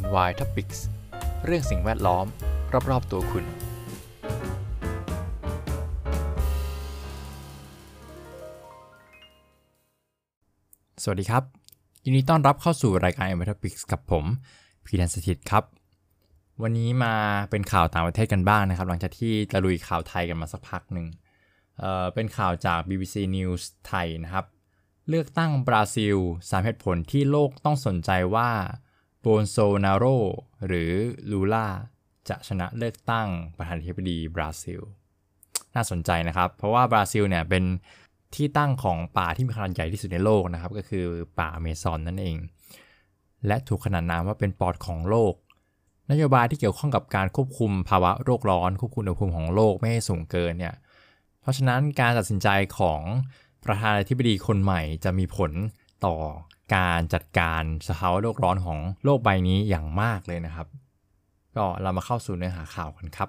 NY Topics เรื่องสิ่งแวดล้อม รอบๆตัวคุณ สวัสดีครับ ยินดีต้อนรับเข้าสู่รายการ NY Topics กับผม พีดันสถิตครับ วันนี้มาเป็นข่าวต่างประเทศกันบ้างนะครับ หลังจากที่ตะลุยข่าวไทยกันมาสักพักหนึ่งเเป็นข่าวจาก BBC News ไทยนะครับ เลือกตั้งบราซิลสามเหตุผลที่โลกต้องสนใจว่า โบลโซนาโรหรือลูล่าจะชนะเลือกตั้งประธานาธิบดีบราซิล น่าสนใจนะครับ เพราะว่าบราซิลเนี่ยเป็นที่ตั้งของป่าที่มีขนาดใหญ่ที่สุดในโลกนะครับ ก็คือป่าอเมซอนนั่นเอง และถูกขนานนามว่าเป็นปอดของโลก นโยบายที่เกี่ยวข้องกับการควบคุมภาวะโลกร้อน ควบคุมอุณหภูมิของโลกไม่ให้สูงเกินเนี่ย เพราะฉะนั้นการตัดสินใจของประธานาธิบดีคนใหม่จะมีผลต่อการจัดการสภาวะโลกร้อนของโลกใบนี้อย่างมากเลยนะครับ ก็เรามาเข้าสู่เนื้อหาข่าวกันครับ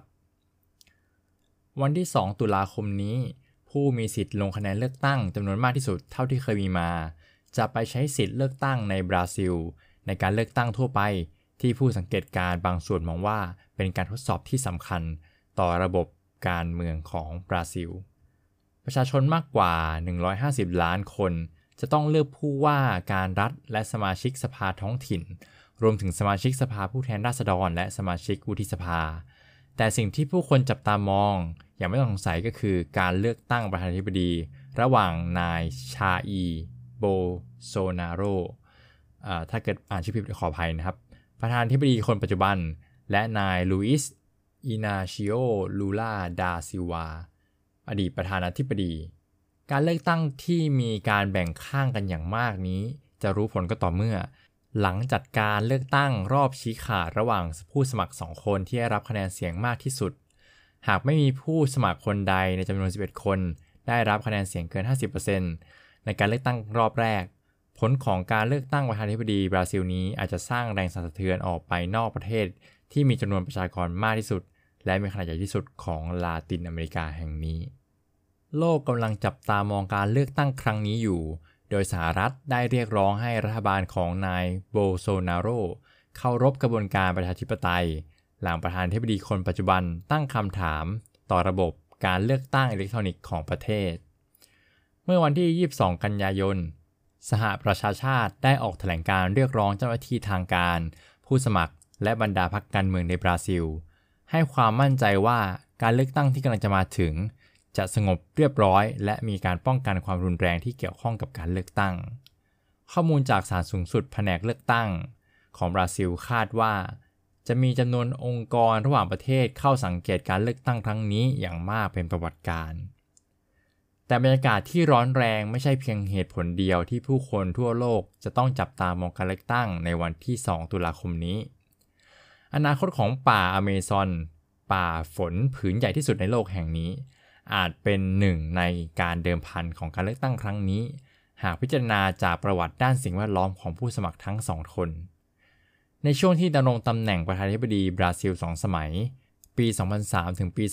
วันที่ 2 ตุลาคมนี้ ผู้มีสิทธิ์ลงคะแนนเลือกตั้งจำนวนมากที่สุดเท่าที่เคยมีมา จะไปใช้สิทธิ์เลือกตั้งในบราซิล ในการเลือกตั้งทั่วไป ที่ผู้สังเกตการบางส่วนมองว่าเป็นการทดสอบที่สำคัญต่อระบบการเมืองของบราซิล ประชาชนมากกว่า 150 ล้านคน จะต้องเลือกผู้ว่าการรัฐและสมาชิกสภาท้องถิ่น รวมถึงสมาชิกสภาผู้แทนราษฎร และสมาชิกวุฒิสภา แต่สิ่งที่ผู้คนจับตามอง อย่างไม่ต้องสงสัยก็คือการเลือกตั้งประธานาธิบดี ระหว่างนายชาอีโบโซนาโรถ้าเกิดอ่านชื่อผิดขออภัยนะครับ ประธานาธิบดีคนปัจจุบัน และนายลุอิสอินาชิโอลูลาดาซิวาอดีตประธานาธิบดี การเลือกตั้งที่มีการแบ่งข้างกันอย่างมากนี้ จะรู้ผลก็ต่อเมื่อ หลังจัดการเลือกตั้งรอบชี้ขาดระหว่างผู้สมัคร 2 คนที่ได้รับคะแนนเสียงมากที่สุด หากไม่มีผู้สมัครคนใดในจำนวน 11 คน ได้รับคะแนนเสียงเกิน 50%ในการเลือกตั้งรอบแรก ผลของการเลือกตั้งประธานาธิบดีบราซิลนี้อาจจะสร้างแรงสั่นสะเทือนออกไปนอกประเทศ ที่มีจำนวนประชากรมากที่สุด และมีขนาดใหญ่ที่สุดของลาตินอเมริกาแห่งนี้ โลกกำลังจับตามองการเลือกตั้งครั้งนี้อยู่ โดยสหรัฐได้เรียกร้องให้รัฐบาลของนายโบโซนาโรเข้ารบกระบวนการประชาธิปไตย หลังประธานธิบดีคนปัจจุบันตั้งคำถาม ต่อระบบการเลือกตั้งอิเล็กทรอนิกส์ของประเทศ เมื่อวันที่ 22 กันยายน สหประชาชาติได้ออกแถลงการเรียกร้องเจ้าหน้าที่ทางการ ผู้สมัครและบรรดาพรรคการเมืองในบราซิล ให้ความมั่นใจว่าการเลือกตั้งที่กำลังจะมาถึง จะสงบเรียบร้อย และมีการป้องกันความรุนแรงที่เกี่ยวข้องกับการเลือกตั้ง ข้อมูลจากศาลสูงสุดแผนกเลือกตั้ง ของบราซิลคาดว่า จะมีจำนวนองค์กรระหว่างประเทศเข้าสังเกตการเลือกตั้งครั้งนี้อย่างมากเป็นประวัติการแต่บรรยากาศที่ร้อนแรงไม่ใช่เพียงเหตุผลเดียวที่ผู้คนทั่วโลกจะต้องจับตามองการเลือกตั้งในวันที่ 2 ตุลาคมนี้ อนาคตของป่าอเมซอน ป่าฝนผืนใหญ่ที่สุดในโลกแห่งนี้ อาจเป็นหนึ่งในการเดิมพันของการเลือกตั้งครั้งนี้ หากพิจารณาจากประวัติด้านสิ่งแวดล้อมของผู้สมัครทั้งสองคน ในช่วงที่ดำรงตำแหน่งประธานาธิบดีบราซิลสองสมัย ปี 2003 ถึงปี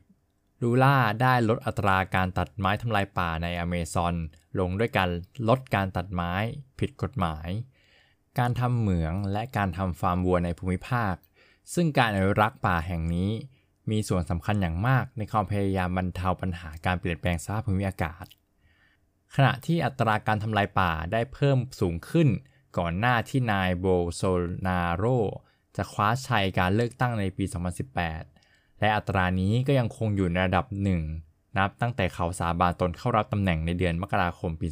2010 ลูล่าได้ลดอัตราการตัดไม้ทำลายป่าในอเมซอนลงด้วยการลดการตัดไม้ ผิดกฎหมาย การทำเหมืองและการทำฟาร์มวัวในภูมิภาค ซึ่งการอนุรักษ์ป่าแห่งนี้ มีส่วนสำคัญอย่างมากในความพยายามบรรเทาปัญหาการเปลี่ยนแปลงสภาพภูมิอากาศ ขณะที่อัตราการทำลายป่าได้เพิ่มสูงขึ้น ก่อนหน้าที่นายโบโซนาโรจะคว้าชัยการเลือกตั้งในปี 2018 และอัตรานี้ก็ยังคงอยู่ในระดับหนึ่งนับตั้งแต่เขาสาบานตนเข้ารับตำแหน่งในเดือนมกราคมปี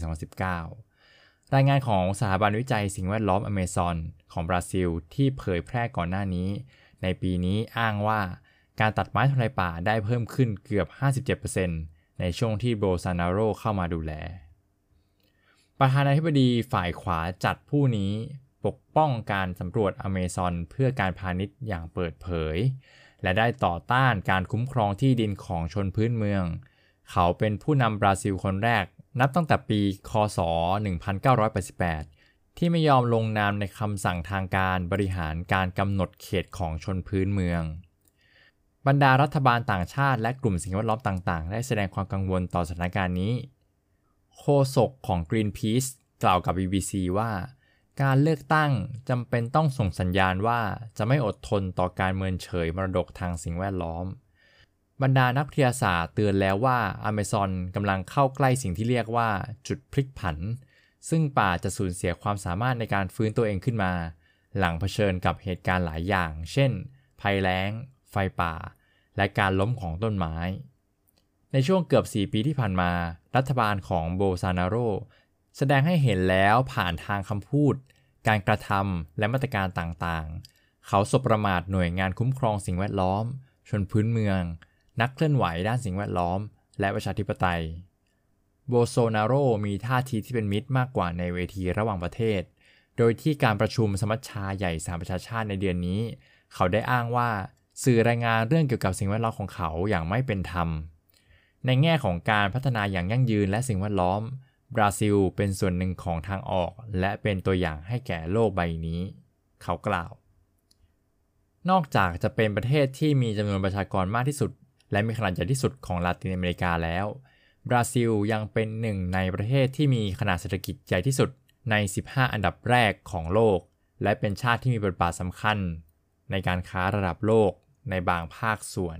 2019 รายงานของสถาบันวิจัยสิ่งแวดล้อมอเมซอนของบราซิลที่เผยแพร่ก่อนหน้านี้ ในปีนี้อ้างว่า การตัดไม้ทำลายป่าได้เพิ่มขึ้นเกือบ 57%ในช่วงที่โบซานาโรเข้ามาดูแล ประธานาธิบดีฝ่ายขวาจัดผู้นี้ปกป้องการสำรวจอเมซอนเพื่อการพาณิชย์อย่างเปิดเผย และได้ต่อต้านการคุ้มครองที่ดินของชนพื้นเมือง เขาเป็นผู้นำบราซิลคนแรก นับตั้งแต่ปี คศ 1988 ที่ไม่ยอมลงนามในคำสั่งทางการบริหารการกำหนดเขตของชนพื้นเมือง บรรดารัฐบาลต่างชาติและกลุ่มสิ่งแวดล้อมต่างๆ ได้แสดงความกังวลต่อสถานการณ์นี้ โฆษกของ Greenpeace กล่าวกับ BBC ว่า การเลือกตั้งจำเป็นต้องส่งสัญญาณว่าจะไม่อดทนต่อการเมินเฉยมรดกทางสิ่งแวดล้อม บรรดานักวิทยาศาสตร์เตือนแล้วว่าอเมซอนกำลังเข้าใกล้สิ่งที่เรียกว่าจุดพลิกผัน ซึ่งป่าจะสูญเสียความสามารถในการฟื้นตัวเองขึ้นมา หลังเผชิญกับเหตุการณ์หลายอย่าง เช่น ภัยแล้ง ไฟป่า และการล้มของต้นไม้ ในช่วงเกือบ 4 ปีที่ผ่านมา รัฐบาลของโบซานาโร แสดงให้เห็นแล้วผ่านทางคำพูด การกระทำและมาตรการต่างๆ เขาสบประมาทหน่วยงานคุ้มครองสิ่งแวดล้อม ชนพื้นเมือง นักเคลื่อนไหวด้านสิ่งแวดล้อม และประชาธิปไตยโบโซนาโรมีท่าทีที่เป็นมิตรมากกว่าในเวทีระหว่างประเทศ โดยที่การประชุมสมัชชาใหญ่สหประชาชาติในเดือนนี้ เขาได้อ้างว่า สื่อรายงานเรื่องเกี่ยวกับสิ่งแวดล้อมของเขาอย่างไม่เป็นธรรม ในแง่ของการพัฒนาอย่างยั่งยืนและสิ่งแวดล้อม บราซิลเป็นส่วนหนึ่งของทางออก และเป็นตัวอย่างให้แก่โลกใบนี้ เขากล่าว นอกจากจะเป็นประเทศที่มีจำนวนประชากรมากที่สุด และมีขนาดใหญ่ที่สุดของลาตินอเมริกาแล้ว บราซิลยังเป็นหนึ่งในประเทศที่มีขนาดเศรษฐกิจใหญ่ที่สุดใน 15 อันดับแรกของโลก และเป็นชาติที่มีบทบาทสำคัญ ในการค้าระดับโลก ในบางภาคส่วน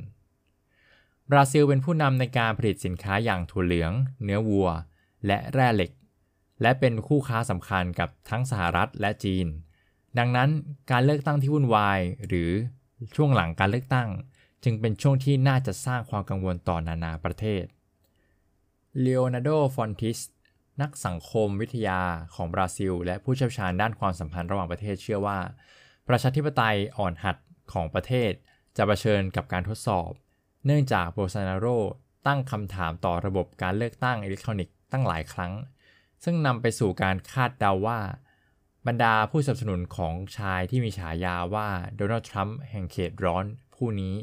บราซิลเป็นผู้นำในการผลิตสินค้าอย่างถั่วเหลือง เนื้อวัว และแร่เหล็ก และเป็นคู่ค้าสำคัญกับทั้งสหรัฐและจีน ดังนั้นการเลือกตั้งที่วุ่นวาย หรือช่วงหลังการเลือกตั้ง จึงเป็นช่วงที่น่าจะสร้างความกังวลต่อนานาประเทศเลโอนาร์โด ฟอนติสนักสังคมวิทยาของบราซิล และผู้เชี่ยวชาญด้านความสัมพันธ์ระหว่างประเทศเชื่อว่า ประชาธิปไตยอ่อนหัดของประเทศ จะเผชิญกับการทดสอบ เนื่องจากโบลโซนาโรตั้งคำถามต่อระบบการเลือกตั้งอิเล็กทรอนิกส์ตั้งหลายครั้ง ซึ่งนำไปสู่การคาดเดาว่า บรรดาผู้สนับสนุนของชายที่มีฉายาว่าโดนัลด์ทรัมป์แห่งเขตร้อนผู้นี้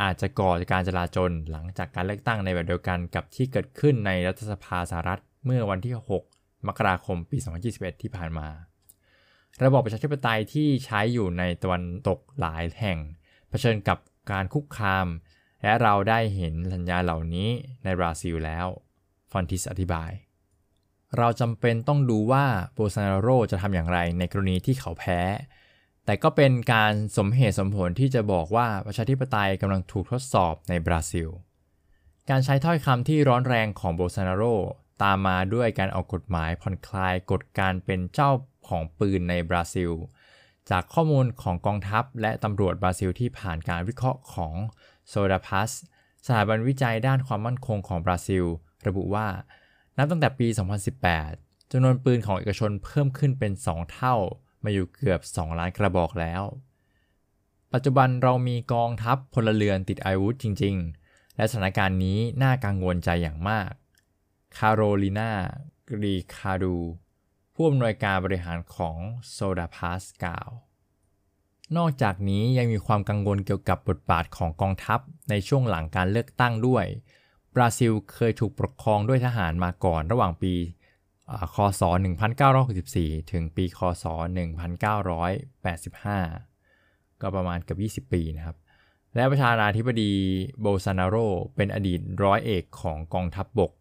อาจจะก่อการจลาจลหลังจากการเลือกตั้งในแบบเดียวกันกับที่เกิดขึ้นในรัฐสภาสหรัฐเมื่อวันที่ 6 มกราคมปี 2021 ที่ผ่านมา ระบอบประชาธิปไตยที่ใช้อยู่ในตะวันตกหลายแห่ง เผชิญกับการคุกคาม และเราได้เห็นสัญญาเหล่านี้ในบราซิลแล้ว ฟอนติสอธิบาย เราจำเป็นต้องดูว่าโบซานาโรจะทำอย่างไรในกรณีที่เขาแพ้ แต่ก็เป็นการสมเหตุสมผลที่จะบอกว่าประชาธิปไตยกำลังถูกทดสอบในบราซิล การใช้ถ้อยคำที่ร้อนแรงของโบซานาโรตามมาด้วยการออกกฎหมายผ่อนคลายกฎการเป็นเจ้าของปืนในบราซิล จากข้อมูลของกองทัพและตำรวจบราซิลที่ผ่านการวิเคราะห์ของโซดาพัสสถาบันวิจัยด้านความมั่นคงของบราซิล ระบุว่า นับตั้งแต่ปี 2018จำนวนปืนของเอกชนเพิ่มขึ้นเป็น 2 เท่า มาอยู่เกือบ 2 ล้านกระบอกแล้ว ปัจจุบันเรามีกองทัพพลเรือนติดอาวุธจริง ๆ และสถานการณ์นี้น่ากังวลใจอย่างมาก คาโรลินากรีคาดู ผู้อำนวยการบริหารของโซดาพาสกาวนอกจากนี้ยังมีความกังวลเกี่ยวกับบทบาทของกองทัพในช่วงหลังการเลือกตั้งด้วย บราซิลเคยถูกปกครองด้วยทหารมาก่อนระหว่างปีคศ 1964 ถึงปีคศ 1985 ก็ประมาณเกือบ20 ปีนะครับ และประธานาธิบดีโบซานาโรเป็นอดีตร้อยเอกของกองทัพบบก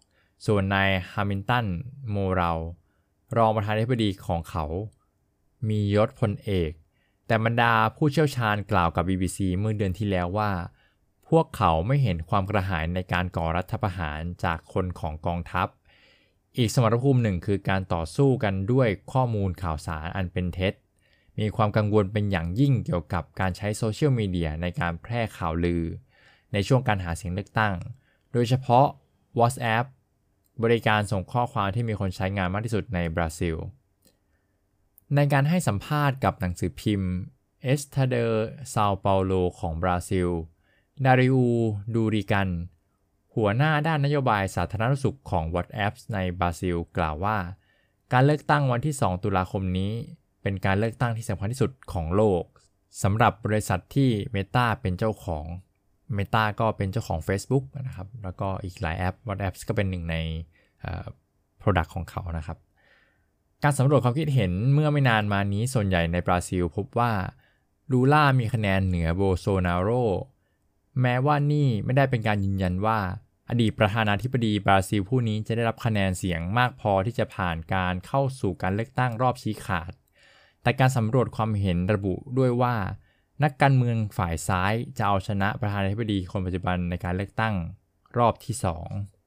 ส่วนนายฮามินตัน โมรา รองประธานาธิบดีของเขา มียศพลเอก แต่บรรดาผู้เชี่ยวชาญกล่าวกับ BBC เมื่อเดือนที่แล้วว่า พวกเขาไม่เห็นความกระหายในการก่อรัฐประหารจากคนของกองทัพ อีกสมรภูมิหนึ่งคือการต่อสู้กันด้วยข้อมูลข่าวสารอันเป็นเท็จ มีความกังวลเป็นอย่างยิ่งเกี่ยวกับการใช้โซเชียลมีเดียในการแพร่ข่าวลือ ในช่วงการหาเสียงเลือกตั้ง โดยเฉพาะ WhatsApp บริการส่งข้อความที่มีคนใช้งานมากที่สุดในบราซิล ในการให้สัมภาษณ์กับหนังสือพิมพ์เอสตาโดเดเซาเปาโลของบราซิล ดาริอู ดูริกัน หัวหน้าด้านนโยบายสาธารณสุขของ WhatsApp ในบราซิล กล่าวว่า การเลือกตั้งวันที่ 2 ตุลาคมนี้ เป็นการเลือกตั้งที่สำคัญที่สุดของโลกสำหรับบริษัทที่ Meta เป็นเจ้าของ Meta ก็เป็นเจ้าของ Facebook นะครับ แล้วก็อีกหลายแอป WhatsApp ก็เป็นหนึ่งใน product ของเขานะครับ การสำรวจความคิดเห็นเมื่อไม่นานมานี้ส่วนใหญ่ในบราซิล พบว่าลูล่ามีคะแนนเหนือโบโซนาโรแม้ว่านี่ไม่ได้เป็นการยืนยันว่า อดีตประธานาธิบดีบราซิลผู้นี้จะได้รับคะแนนเสียงมากพอที่จะผ่านการเข้าสู่การเลือกตั้งรอบชี้ขาด แต่การสำรวจความเห็นระบุด้วยว่า นักการเมืองฝ่ายซ้ายจะเอาชนะประธานาธิบดีคนปัจจุบันในการเลือกตั้งรอบที่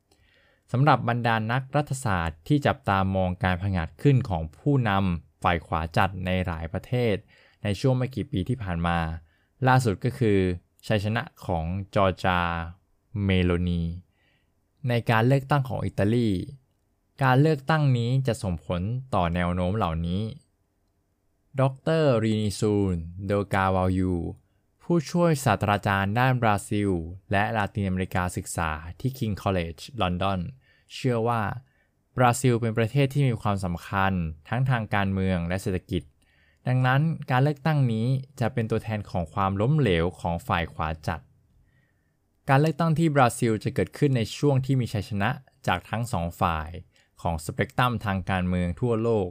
2สำหรับบรรดานักรัฐศาสตร์ที่จับตามองการผงาดขึ้นของผู้นำฝ่ายขวาจัดในหลายประเทศ ในช่วงไม่กี่ปีที่ผ่านมา ล่าสุดก็คือชัยชนะของจอร์จาเมโลนีในการเลือกตั้งของอิตาลี การเลือกตั้งนี้จะส่งผลต่อแนวโน้มเหล่านี้ ดรรีนิซูน โดกาวายู ผู้ช่วยศาสตราจารย์ด้านบราซิล และลาตินอเมริกาศึกษาที่ King College ลอนดอน เชื่อว่า บราซิลเป็นประเทศที่มีความสำคัญทั้งทางการเมืองและเศรษฐกิจ ดังนั้นการเลือกตั้งนี้จะเป็นตัวแทนของความล้มเหลวของฝ่ายขวาจัด การเลือกตั้งที่บราซิลจะเกิดขึ้นในช่วงที่มีชัยชนะจากทั้งสองฝ่ายของสเปกตรัมทางการเมืองทั่วโลก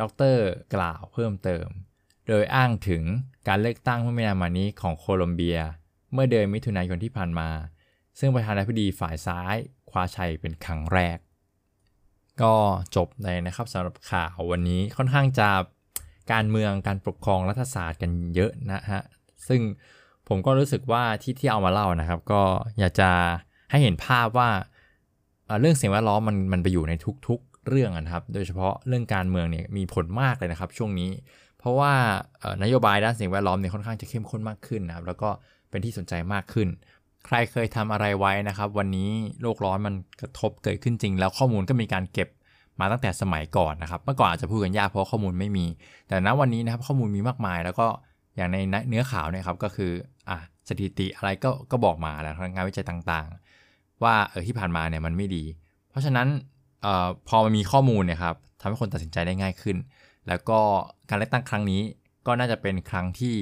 ดรกล่าวเพิ่มเติม โดยอ้างถึงการเลือกตั้งเมื่อไม่นานมานี้ของโคลอมเบีย เมื่อเดือนมิถุนายนที่ผ่านมา ซึ่งประธานาธิบดีฝ่ายซ้ายคว้าชัยเป็นครั้งแรก ก็จบเลยนะครับสำหรับข่าววันนี้ค่อนข้างจะการเมืองการปกครองรัฐศาสตร์กันเยอะนะฮะ ซึ่งผมก็รู้สึกว่าที่ที่เอามาเล่านะครับ ก็อยากจะให้เห็นภาพว่าเรื่องสิ่งแวดล้อมมันมันไปอยู่ในทุก เรื่องนะครับ โดยเฉพาะเรื่องการเมืองเนี่ยมีผลมากเลยนะครับช่วงนี้ เพราะว่านโยบายด้านสิ่งแวดล้อมเนี่ยค่อนข้างจะเข้มข้นมากขึ้นนะครับแล้วก็เป็นที่สนใจมากขึ้น ใครเคยทำอะไรไว้นะครับ วันนี้โลกร้อนมันกระทบเกิดขึ้นจริง แล้วข้อมูลก็มีการเก็บมาตั้งแต่สมัยก่อนนะครับ เมื่อก่อนอาจจะพูดกันยากเพราะข้อมูลไม่มี แต่ณวันนี้นะครับข้อมูลมีมากมาย แล้วก็อย่างในเนื้อข่าวเนี่ยครับก็คืออะสถิติอะไรก็ก็บอกมาแล้วทางงานวิจัยต่างๆ ว่าเออที่ผ่านมาเนี่ยมันไม่ดี เพราะฉะนั้น อพอมันมีข้อมูลเนี่ยครับทำให้คนตัดสินใจได้ง่ายขึ้น แล้วก็การเลือกตั้งครั้งนี้ก็น่าจะเป็นครั้งที่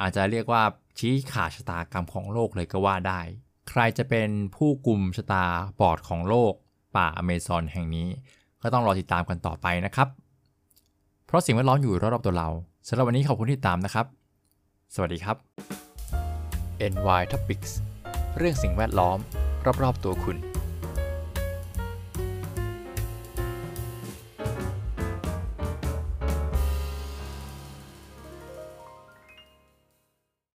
อาจจะเรียกว่าชี้ขาดชะตากรรมของโลกเลยก็ว่าได้ ใครจะเป็นผู้กลุ่มชะตาบอดของโลก ป่าอเมซอนแห่งนี้ ก็ต้องรอติดตามกันต่อไปนะครับ เพราะสิ่งแวดล้อมอยู่รอบๆตัวเราสำหรับวันนี้ขอบคุณที่ติดตามนะครับ สวัสดีครับ NY Topics เรื่องสิ่งแวดล้อม รอบๆตัวคุณ